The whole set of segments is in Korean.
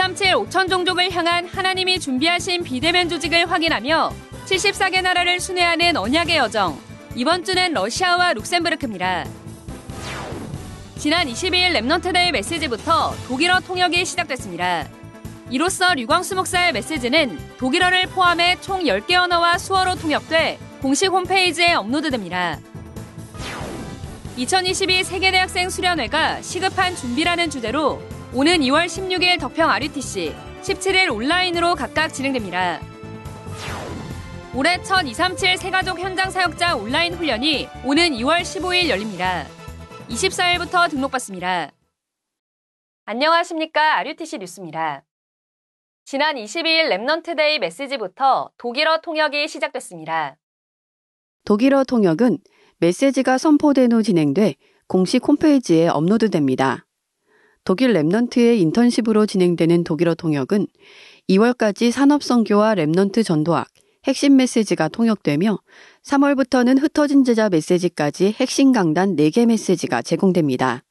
237 5천 종족을 향한 하나님이 준비하신 비대면 조직을 확인하며 74개 나라를 순회하는 언약의 여정. 이번 주는 러시아와 룩셈부르크입니다. 지난 22일 Remnant Day 메시지부터 독일어 통역이 시작됐습니다. 이로써 류광수 목사의 메시지는 독일어를 포함해 총 10개 언어와 수어로 통역돼 공식 홈페이지에 업로드됩니다. 2022 세계대학생 수련회가 시급한 준비라는 주제로 오는 2월 16일 덕평 RUTC, 17일 온라인으로 각각 진행됩니다. 올해 첫237 새가족 현장 사역자 온라인 훈련이 오는 2월 15일 열립니다. 24일부터 등록받습니다. 안녕하십니까. RUTC 뉴스입니다. 지난 22일 Remnant Day 메시지부터 독일어 통역이 시작됐습니다. 독일어 통역은 메시지가 선포된 후 진행돼 공식 홈페이지에 업로드됩니다. 독일 Remnant의 인턴십으로 진행되는 독일어 통역은 2월까지 산업선교와 Remnant 전도학, 핵심 메시지가 통역되며 3월부터는 흩어진 제자 메시지까지 핵심 강단 4개 메시지가 제공됩니다.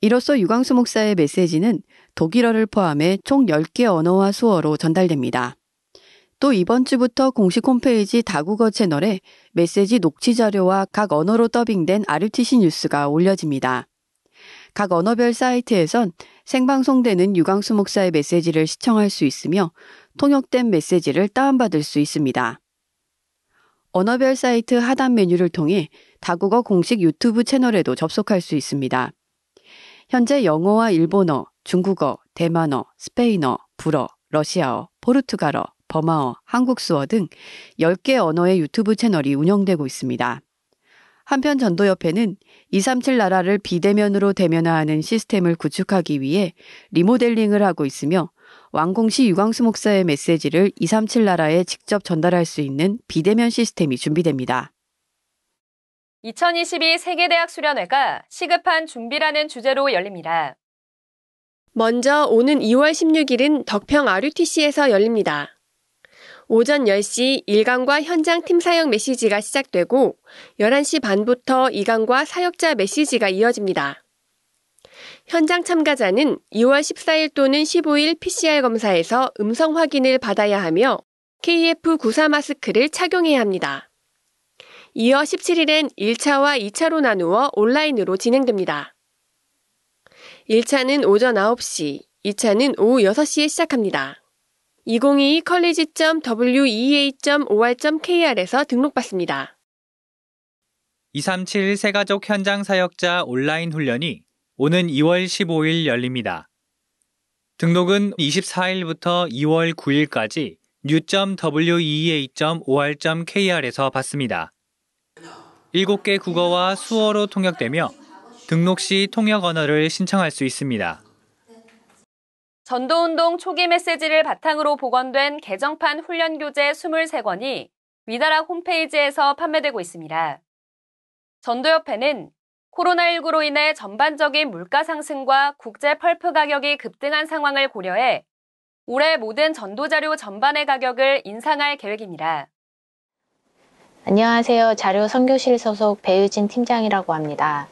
이로써 유광수 목사의 메시지는 독일어를 포함해 총 10개 언어와 수어로 전달됩니다. 또 이번 주부터 공식 홈페이지 다국어 채널에 메시지 녹취 자료와 각 언어로 더빙된 RUTC 뉴스가 올려집니다. 각 언어별 사이트에선 생방송되는 유광수 목사의 메시지를 시청할 수 있으며 통역된 메시지를 다운받을 수 있습니다. 언어별 사이트 하단 메뉴를 통해 다국어 공식 유튜브 채널에도 접속할 수 있습니다. 현재 영어와 일본어, 중국어, 대만어, 스페인어, 불어, 러시아어, 포르투갈어, 버마어, 한국 수어 등 10개 언어의 유튜브 채널이 운영되고 있습니다. 한편 전도협회는 237 나라를 비대면으로 대면화하는 시스템을 구축하기 위해 리모델링을 하고 있으며 완공시 유광수 목사의 메시지를 237 나라에 직접 전달할 수 있는 비대면 시스템이 준비됩니다. 2022 세계대학 수련회가 시급한 준비라는 주제로 열립니다. 먼저 오는 2월 16일은 덕평 RUTC에서 열립니다. 오전 10시 1강과 현장 팀 사역 메시지가 시작되고 11시 반부터 2강과 사역자 메시지가 이어집니다. 현장 참가자는 2월 14일 또는 15일 PCR 검사에서 음성 확인을 받아야 하며 KF94 마스크를 착용해야 합니다. 이어 17일엔 1차와 2차로 나누어 온라인으로 진행됩니다. 1차는 오전 9시, 2차는 오후 6시에 시작합니다. 2022 colleges.wea.or.kr에서 등록받습니다. 237 세가족 현장 사역자 온라인 훈련이 오는 2월 15일 열립니다. 등록은 24일부터 2월 9일까지 new.wea.or.kr에서 받습니다. 7개 국어와 수어로 통역되며 등록 시 통역 언어를 신청할 수 있습니다. 전도운동 초기 메시지를 바탕으로 복원된 개정판 훈련교재 23권이 위나라 홈페이지에서 판매되고 있습니다. 전도협회는 코로나19로 인해 전반적인 물가 상승과 국제 펄프 가격이 급등한 상황을 고려해 올해 모든 전도자료 전반의 가격을 인상할 계획입니다. 안녕하세요. 자료 선교실 소속 배유진 팀장이라고 합니다.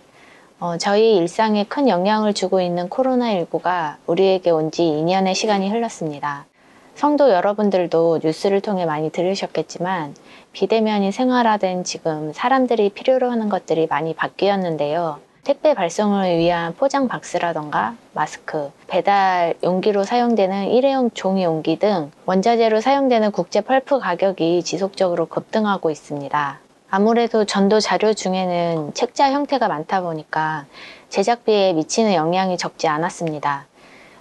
어, 저희 일상에 큰 영향을 주고 있는 코로나19가 우리에게 온 지 2년의 시간이 흘렀습니다. 성도 여러분들도 뉴스를 통해 많이 들으셨겠지만 비대면이 생활화된 지금 사람들이 필요로 하는 것들이 많이 바뀌었는데요. 택배 발송을 위한 포장 박스라던가 마스크, 배달 용기로 사용되는 일회용 종이 용기 등 원자재로 사용되는 국제 펄프 가격이 지속적으로 급등하고 있습니다. 아무래도 전도 자료 중에는 책자 형태가 많다 보니까 제작비에 미치는 영향이 적지 않았습니다.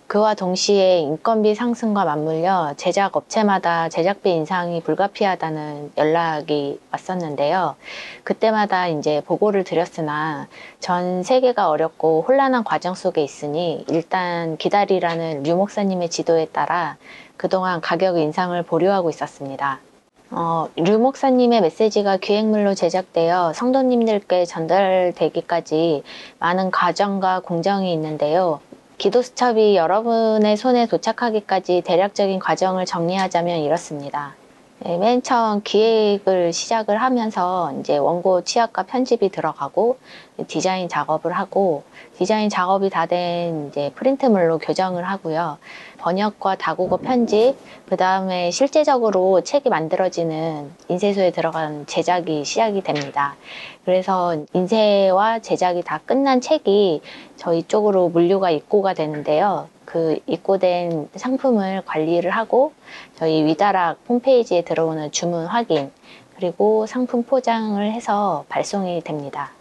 그와 동시에 인건비 상승과 맞물려 제작 업체마다 제작비 인상이 불가피하다는 연락이 왔었는데요. 그때마다 이제 보고를 드렸으나 전 세계가 어렵고 혼란한 과정 속에 있으니 일단 기다리라는 류 목사님의 지도에 따라 그동안 가격 인상을 보류하고 있었습니다. 어, 류 목사님의 메시지가 기획물로 제작되어 성도님들께 전달되기까지 많은 과정과 공정이 있는데요. 기도 수첩이 여러분의 손에 도착하기까지 대략적인 과정을 정리하자면 이렇습니다. 네, 맨 처음 기획을 시작을 하면서 이제 원고 취합과 편집이 들어가고 디자인 작업을 하고 디자인 작업이 다 된 이제 프린트물로 교정을 하고요. 번역과 다국어 편집, 그 다음에 실제적으로 책이 만들어지는 인쇄소에 들어간 제작이 시작이 됩니다. 그래서 인쇄와 제작이 다 끝난 책이 저희 쪽으로 물류가 입고가 되는데요. 그 입고된 상품을 관리를 하고 저희 위다락 홈페이지에 들어오는 주문 확인 그리고 상품 포장을 해서 발송이 됩니다.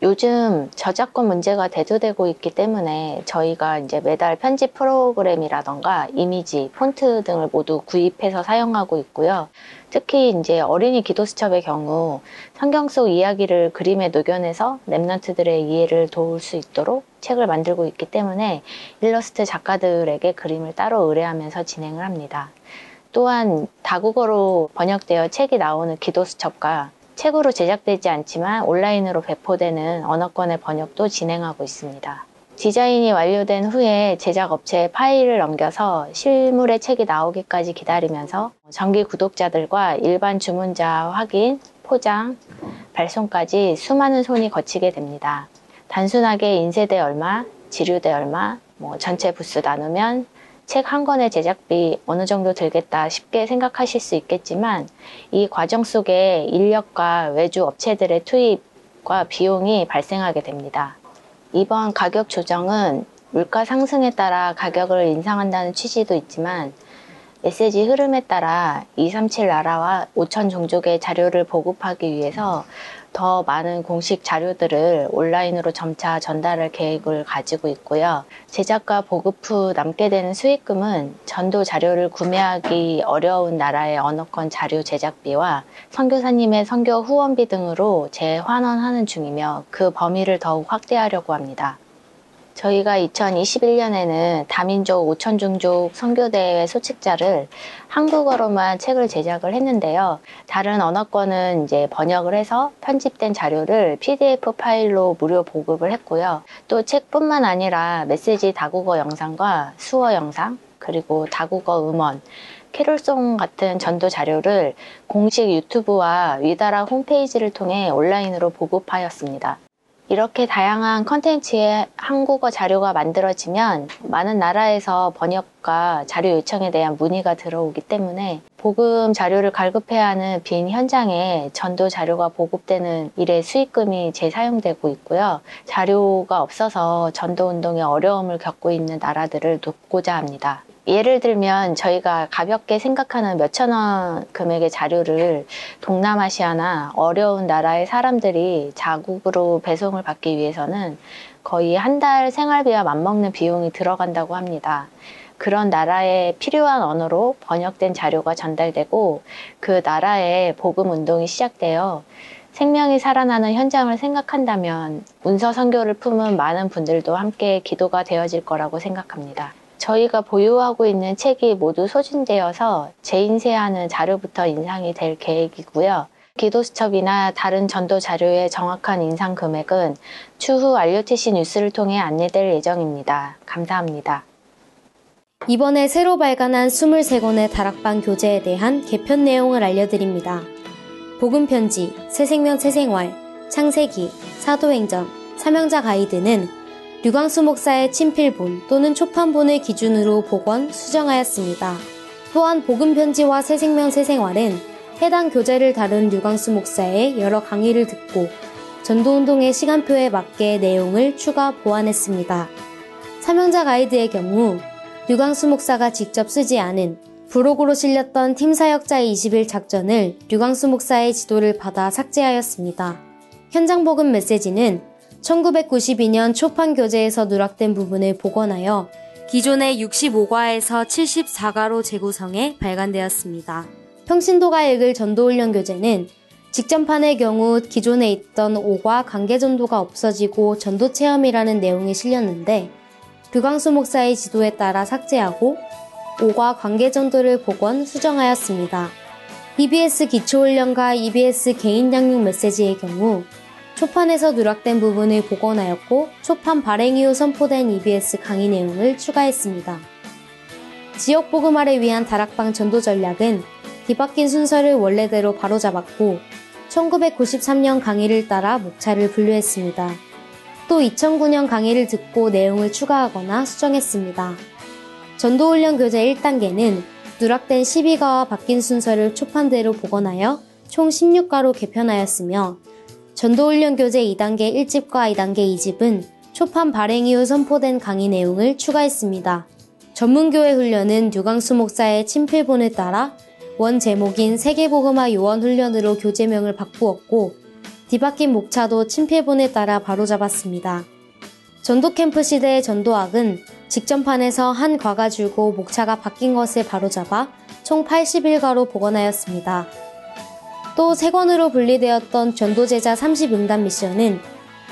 요즘 저작권 문제가 대두되고 있기 때문에 저희가 이제 매달 편집 프로그램이라던가 이미지, 폰트 등을 모두 구입해서 사용하고 있고요. 특히 이제 어린이 기도수첩의 경우 성경 속 이야기를 그림에 녹여내서 랩런트들의 이해를 도울 수 있도록 책을 만들고 있기 때문에 일러스트 작가들에게 그림을 따로 의뢰하면서 진행을 합니다. 또한 다국어로 번역되어 책이 나오는 기도수첩과 책으로 제작되지 않지만 온라인으로 배포되는 언어권의 번역도 진행하고 있습니다. 디자인이 완료된 후에 제작 업체에 파일을 넘겨서 실물의 책이 나오기까지 기다리면서 정기 구독자들과 일반 주문자 확인, 포장, 발송까지 수많은 손이 거치게 됩니다. 단순하게 인쇄대 얼마, 지류대 얼마, 뭐 전체 부수 나누면 책 한 권의 제작비 어느 정도 들겠다 쉽게 생각하실 수 있겠지만 이 과정 속에 인력과 외주 업체들의 투입과 비용이 발생하게 됩니다. 이번 가격 조정은 물가 상승에 따라 가격을 인상한다는 취지도 있지만 메시지 흐름에 따라 237 나라와 5천 종족의 자료를 보급하기 위해서 더 많은 공식 자료들을 온라인으로 점차 전달할 계획을 가지고 있고요. 제작과 보급 후 남게 되는 수익금은 전도 자료를 구매하기 어려운 나라의 언어권 자료 제작비와 선교사님의 선교 후원비 등으로 재환원하는 중이며 그 범위를 더욱 확대하려고 합니다. 저희가 2021년에는 다민족 5천 종족 선교대회 소책자를 한국어로만 책을 제작을 했는데요. 다른 언어권은 이제 번역을 해서 편집된 자료를 PDF 파일로 무료 보급을 했고요. 또 책뿐만 아니라 메시지 다국어 영상과 수어 영상, 그리고 다국어 음원, 캐롤송 같은 전도 자료를 공식 유튜브와 위다라 홈페이지를 통해 온라인으로 보급하였습니다. 이렇게 다양한 컨텐츠의 한국어 자료가 만들어지면 많은 나라에서 번역과 자료 요청에 대한 문의가 들어오기 때문에 보금 자료를 갈급해야 하는 빈 현장에 전도 자료가 보급되는 일에 수익금이 재사용되고 있고요. 자료가 없어서 전도 운동에 어려움을 겪고 있는 나라들을 돕고자 합니다. 예를 들면 저희가 가볍게 생각하는 몇천 원 금액의 자료를 동남아시아나 어려운 나라의 사람들이 자국으로 배송을 받기 위해서는 거의 한 달 생활비와 맞먹는 비용이 들어간다고 합니다. 그런 나라에 필요한 언어로 번역된 자료가 전달되고 그 나라의 복음 운동이 시작되어 생명이 살아나는 현장을 생각한다면 문서 선교를 품은 많은 분들도 함께 기도가 되어질 거라고 생각합니다. 저희가 보유하고 있는 책이 모두 소진되어서 재인쇄하는 자료부터 인상이 될 계획이고요. 기도수첩이나 다른 전도 자료의 정확한 인상 금액은 추후 RUTC 뉴스를 통해 안내될 예정입니다. 감사합니다. 이번에 새로 발간한 23권의 다락방 교재에 대한 개편 내용을 알려드립니다. 복음편지, 새생명 새생활, 창세기, 사도행전, 사명자 가이드는 류광수 목사의 친필본 또는 초판본을 기준으로 복원, 수정하였습니다. 또한 복음편지와 새생명 새생활은 해당 교재를 다룬 류광수 목사의 여러 강의를 듣고 전도운동의 시간표에 맞게 내용을 추가 보완했습니다. 사명자 가이드의 경우 류광수 목사가 직접 쓰지 않은 브로그로 실렸던 팀 사역자 20일 작전을 류광수 목사의 지도를 받아 삭제하였습니다. 현장 복음 메시지는 1992년 초판 교재에서 누락된 부분을 복원하여 기존의 65과에서 74과로 재구성해 발간되었습니다. 평신도가 읽을 전도훈련 교재는 직전판의 경우 기존에 있던 5과 관계전도가 없어지고 전도 체험이라는 내용이 실렸는데 류광수 목사의 지도에 따라 삭제하고 5과 관계전도를 복원, 수정하였습니다. EBS 기초훈련과 EBS 개인 양육 메시지의 경우 초판에서 누락된 부분을 복원하였고 초판 발행 이후 선포된 EBS 강의 내용을 추가했습니다. 지역 보금화를 위한 다락방 전도 전략은 뒤바뀐 순서를 원래대로 바로잡았고 1993년 강의를 따라 목차를 분류했습니다. 또 2009년 강의를 듣고 내용을 추가하거나 수정했습니다. 전도훈련 교재 1단계는 누락된 12가와 바뀐 순서를 초판대로 복원하여 총 16가로 개편하였으며 전도훈련 교재 2단계 1집과 2단계 2집은 초판 발행 이후 선포된 강의 내용을 추가했습니다. 전문교회 훈련은 유광수 목사의 친필본을 따라 원 제목인 세계복음화 요원 훈련으로 교재명을 바꾸었고 뒤바뀐 목차도 친필본에 따라 바로잡았습니다. 전도 캠프 시대의 전도학은 직전판에서 한 과가 줄고 목차가 바뀐 것을 바로잡아 총 81가로 복원하였습니다. 또 세 권으로 분리되었던 전도제자 30응답 미션은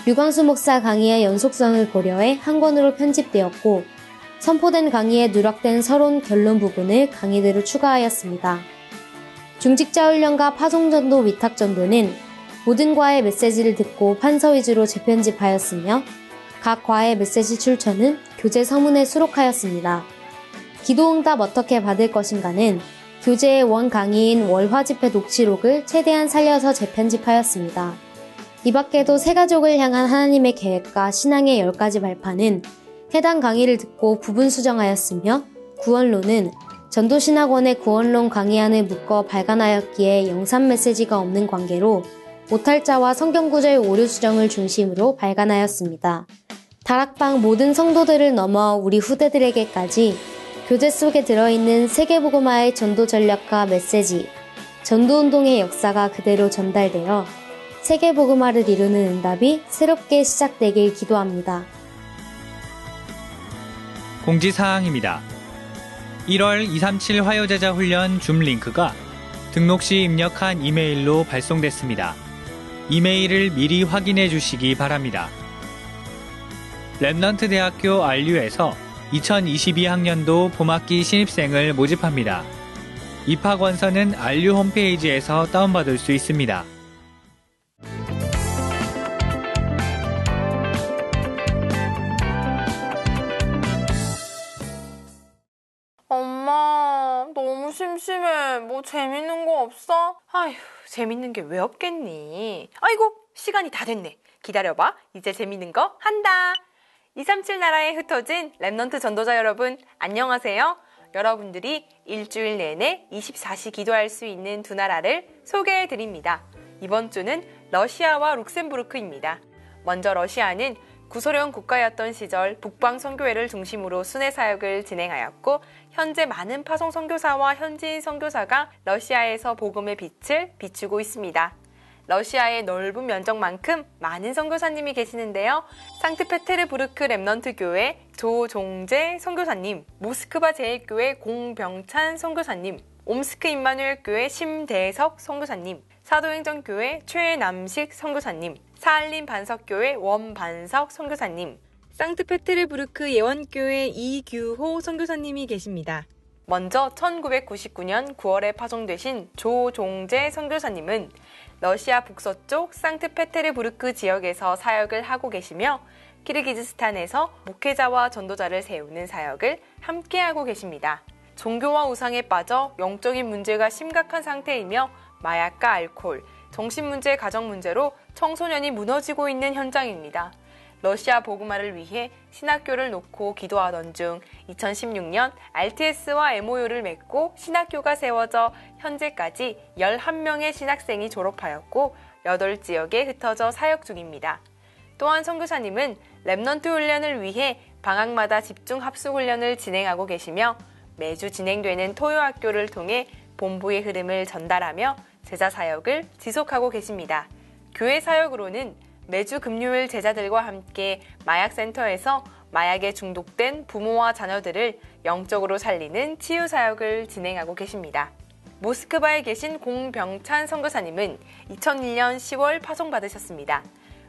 유광수 목사 강의의 연속성을 고려해 한 권으로 편집되었고 선포된 강의에 누락된 서론 결론 부분을 강의대로 추가하였습니다. 중직자 훈련과 파송전도 위탁전도는 모든 과의 메시지를 듣고 판서 위주로 재편집하였으며 각 과의 메시지 출처는 교재 서문에 수록하였습니다. 기도응답 어떻게 받을 것인가는 교재의 원 강의인 월화집회 녹취록을 최대한 살려서 재편집하였습니다. 이 밖에도 세가족을 향한 하나님의 계획과 신앙의 열가지 발판은 해당 강의를 듣고 부분 수정하였으며 구원론은 전도신학원의 구원론 강의안을 묶어 발간하였기에 영상 메시지가 없는 관계로 오탈자와 성경구절 오류 수정을 중심으로 발간하였습니다. 다락방 모든 성도들을 넘어 우리 후대들에게까지 교재 속에 들어있는 세계보고마의 전도 전략과 메시지, 전도운동의 역사가 그대로 전달되어 세계복음화를 이루는 응답이 새롭게 시작되길 기도합니다. 공지사항입니다. 1월 237 화요제자 훈련 줌 링크가 등록 시 입력한 이메일로 발송됐습니다. 이메일을 미리 확인해 주시기 바랍니다. Remnant 대학교 RU에서 2022학년도 봄학기 신입생을 모집합니다. 입학 원서는 RU 홈페이지에서 다운받을 수 있습니다. 엄마, 너무 심심해. 뭐 재밌는 거 없어? 아휴, 재밌는 게 왜 없겠니? 아이고, 시간이 다 됐네. 기다려봐. 이제 재밌는 거 한다. 237 나라에 흩어진 Remnant 전도자 여러분, 안녕하세요. 여러분들이 일주일 내내 24시 기도할 수 있는 두 나라를 소개해 드립니다. 이번 주는 러시아와 룩셈부르크입니다. 먼저 러시아는 구소련 국가였던 시절 북방 선교회를 중심으로 순회 사역을 진행하였고 현재 많은 파송 선교사와 현지인 선교사가 러시아에서 복음의 빛을 비추고 있습니다. 러시아의 넓은 면적만큼 많은 선교사님이 계시는데요. 상트페테르부르크 Remnant 교회 조종재 선교사님, 모스크바 제일교회 공병찬 선교사님, 옴스크 임마누엘 교회 심대석 선교사님, 사도행전교회 최남식 선교사님, 사할린 반석교회 원반석 선교사님, 상트페테르부르크 예원교회 이규호 선교사님이 계십니다. 먼저 1999년 9월에 파송되신 조종재 선교사님은 러시아 북서쪽 상트페테르부르크 지역에서 사역을 하고 계시며 키르기즈스탄에서 목회자와 전도자를 세우는 사역을 함께하고 계십니다. 종교와 우상에 빠져 영적인 문제가 심각한 상태이며 마약과 알코올, 정신문제, 가정문제로 청소년이 무너지고 있는 현장입니다. 러시아 복음화를 위해 신학교를 놓고 기도하던 중 2016년 RTS와 MOU를 맺고 신학교가 세워져 현재까지 11명의 신학생이 졸업하였고 8지역에 흩어져 사역 중입니다. 또한 선교사님은 Remnant 훈련을 위해 방학마다 집중 합숙 훈련을 진행하고 계시며 매주 진행되는 토요 학교를 통해 본부의 흐름을 전달하며 제자 사역을 지속하고 계십니다. 교회 사역으로는 매주 금요일 제자들과 함께 마약센터에서 마약에 중독된 부모와 자녀들을 영적으로 살리는 치유 사역을 진행하고 계십니다. 모스크바에 계신 공병찬 선교사님은 2001년 10월 파송받으셨습니다.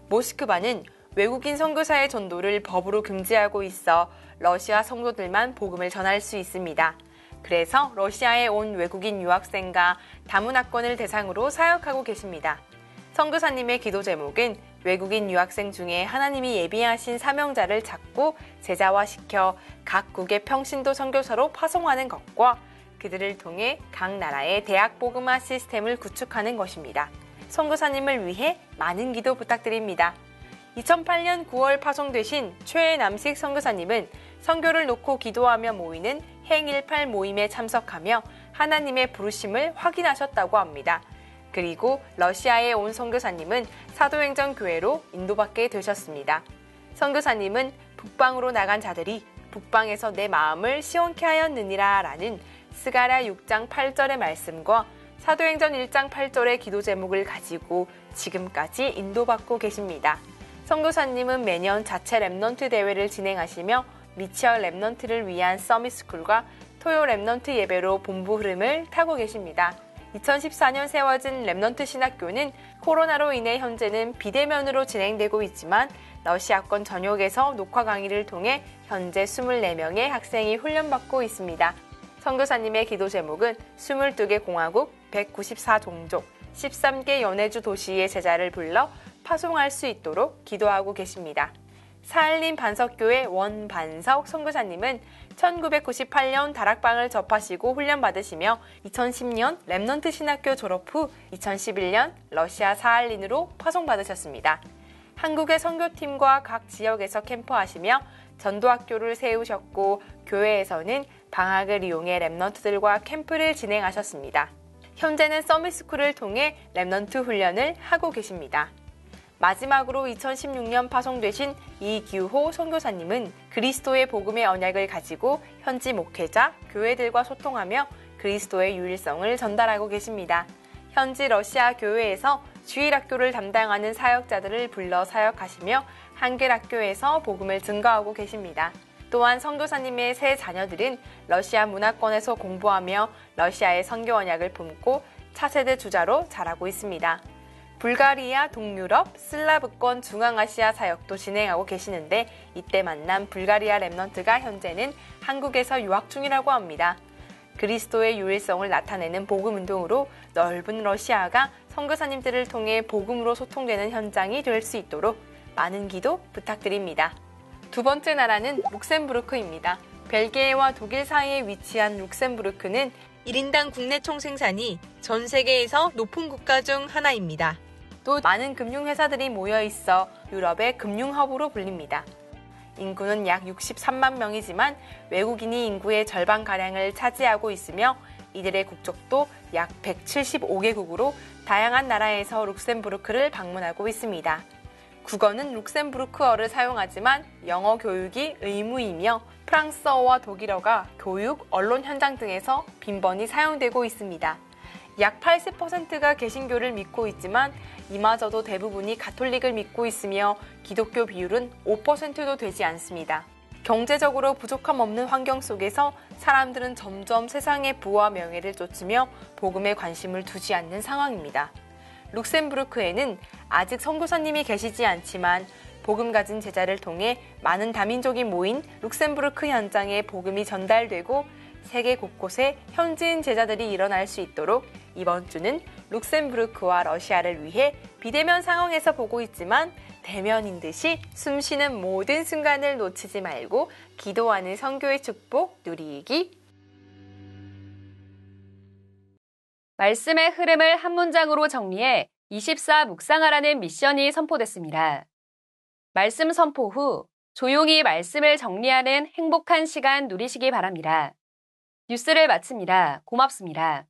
모스크바는 외국인 선교사의 전도를 법으로 금지하고 있어 러시아 성도들만 복음을 전할 수 있습니다. 그래서 러시아에 온 외국인 유학생과 다문화권을 대상으로 사역하고 계십니다. 선교사님의 기도 제목은 외국인 유학생 중에 하나님이 예비하신 사명자를 찾고 제자화시켜 각국의 평신도 선교사로 파송하는 것과 그들을 통해 각 나라의 대학 복음화 시스템을 구축하는 것입니다. 선교사님을 위해 많은 기도 부탁드립니다. 2008년 9월 파송되신 최남식 선교사님은 선교를 놓고 기도하며 모이는 행일팔 모임에 참석하며 하나님의 부르심을 확인하셨다고 합니다. 그리고 러시아에 온 선교사님은 사도행전 교회로 인도받게 되셨습니다. 선교사님은 북방으로 나간 자들이 북방에서 내 마음을 시원케 하였느니라 라는 스가랴 6장 8절의 말씀과 사도행전 1장 8절의 기도 제목을 가지고 지금까지 인도받고 계십니다. 선교사님은 매년 자체 Remnant 대회를 진행하시며 미치얼 Remnant를 위한 Summit School과 토요 Remnant 예배로 본부 흐름을 타고 계십니다. 2014년 세워진 Remnant 신학교는 코로나로 인해 현재는 비대면으로 진행되고 있지만 러시아권 전역에서 녹화 강의를 통해 현재 24명의 학생이 훈련받고 있습니다. 선교사님의 기도 제목은 22개 공화국, 194종족, 13개 연해주 도시의 제자를 불러 파송할 수 있도록 기도하고 계십니다. 사할린 반석교회 원반석 선교사님은 1998년 다락방을 접하시고 훈련받으시며 2010년 Remnant 신학교 졸업 후 2011년 러시아 사할린으로 파송받으셨습니다. 한국의 선교팀과 각 지역에서 캠프하시며 전도학교를 세우셨고 교회에서는 방학을 이용해 Remnant들과 캠프를 진행하셨습니다. 현재는 Summit School을 통해 Remnant 훈련을 하고 계십니다. 마지막으로 2016년 파송되신 이규호 선교사님은 그리스도의 복음의 언약을 가지고 현지 목회자, 교회들과 소통하며 그리스도의 유일성을 전달하고 계십니다. 현지 러시아 교회에서 주일학교를 담당하는 사역자들을 불러 사역하시며 한글 학교에서 복음을 증거하고 계십니다. 또한 선교사님의 세 자녀들은 러시아 문화권에서 공부하며 러시아의 선교 언약을 품고 차세대 주자로 자라고 있습니다. 불가리아, 동유럽, 슬라브권, 중앙아시아 사역도 진행하고 계시는데 이때 만난 불가리아 랩넌트가 현재는 한국에서 유학 중이라고 합니다. 그리스도의 유일성을 나타내는 복음 운동으로 넓은 러시아가 선교사님들을 통해 복음으로 소통되는 현장이 될 수 있도록 많은 기도 부탁드립니다. 두 번째 나라는 룩셈부르크입니다. 벨기에와 독일 사이에 위치한 룩셈부르크는 1인당 국내 총생산이 전 세계에서 높은 국가 중 하나입니다. 또 많은 금융회사들이 모여 있어 유럽의 금융허브로 불립니다. 인구는 약 63만 명이지만 외국인이 인구의 절반가량을 차지하고 있으며 이들의 국적도 약 175개국으로 다양한 나라에서 룩셈부르크를 방문하고 있습니다. 국어는 룩셈부르크어를 사용하지만 영어 교육이 의무이며 프랑스어와 독일어가 교육, 언론 현장 등에서 빈번히 사용되고 있습니다. 약 80%가 개신교를 믿고 있지만 이마저도 대부분이 가톨릭을 믿고 있으며 기독교 비율은 5%도 되지 않습니다. 경제적으로 부족함 없는 환경 속에서 사람들은 점점 세상의 부와 명예를 쫓으며 복음에 관심을 두지 않는 상황입니다. 룩셈부르크에는 아직 선교사님이 계시지 않지만 복음 가진 제자를 통해 많은 다민족이 모인 룩셈부르크 현장에 복음이 전달되고 세계 곳곳에 현지인 제자들이 일어날 수 있도록 이번 주는 룩셈부르크와 러시아를 위해 비대면 상황에서 보고 있지만 대면인 듯이 숨쉬는 모든 순간을 놓치지 말고 기도하는 성교의 축복 누리기. 말씀의 흐름을 한 문장으로 정리해 24 묵상하라는 미션이 선포됐습니다. 말씀 선포 후 조용히 말씀을 정리하는 행복한 시간 누리시기 바랍니다. 뉴스를 마칩니다. 고맙습니다.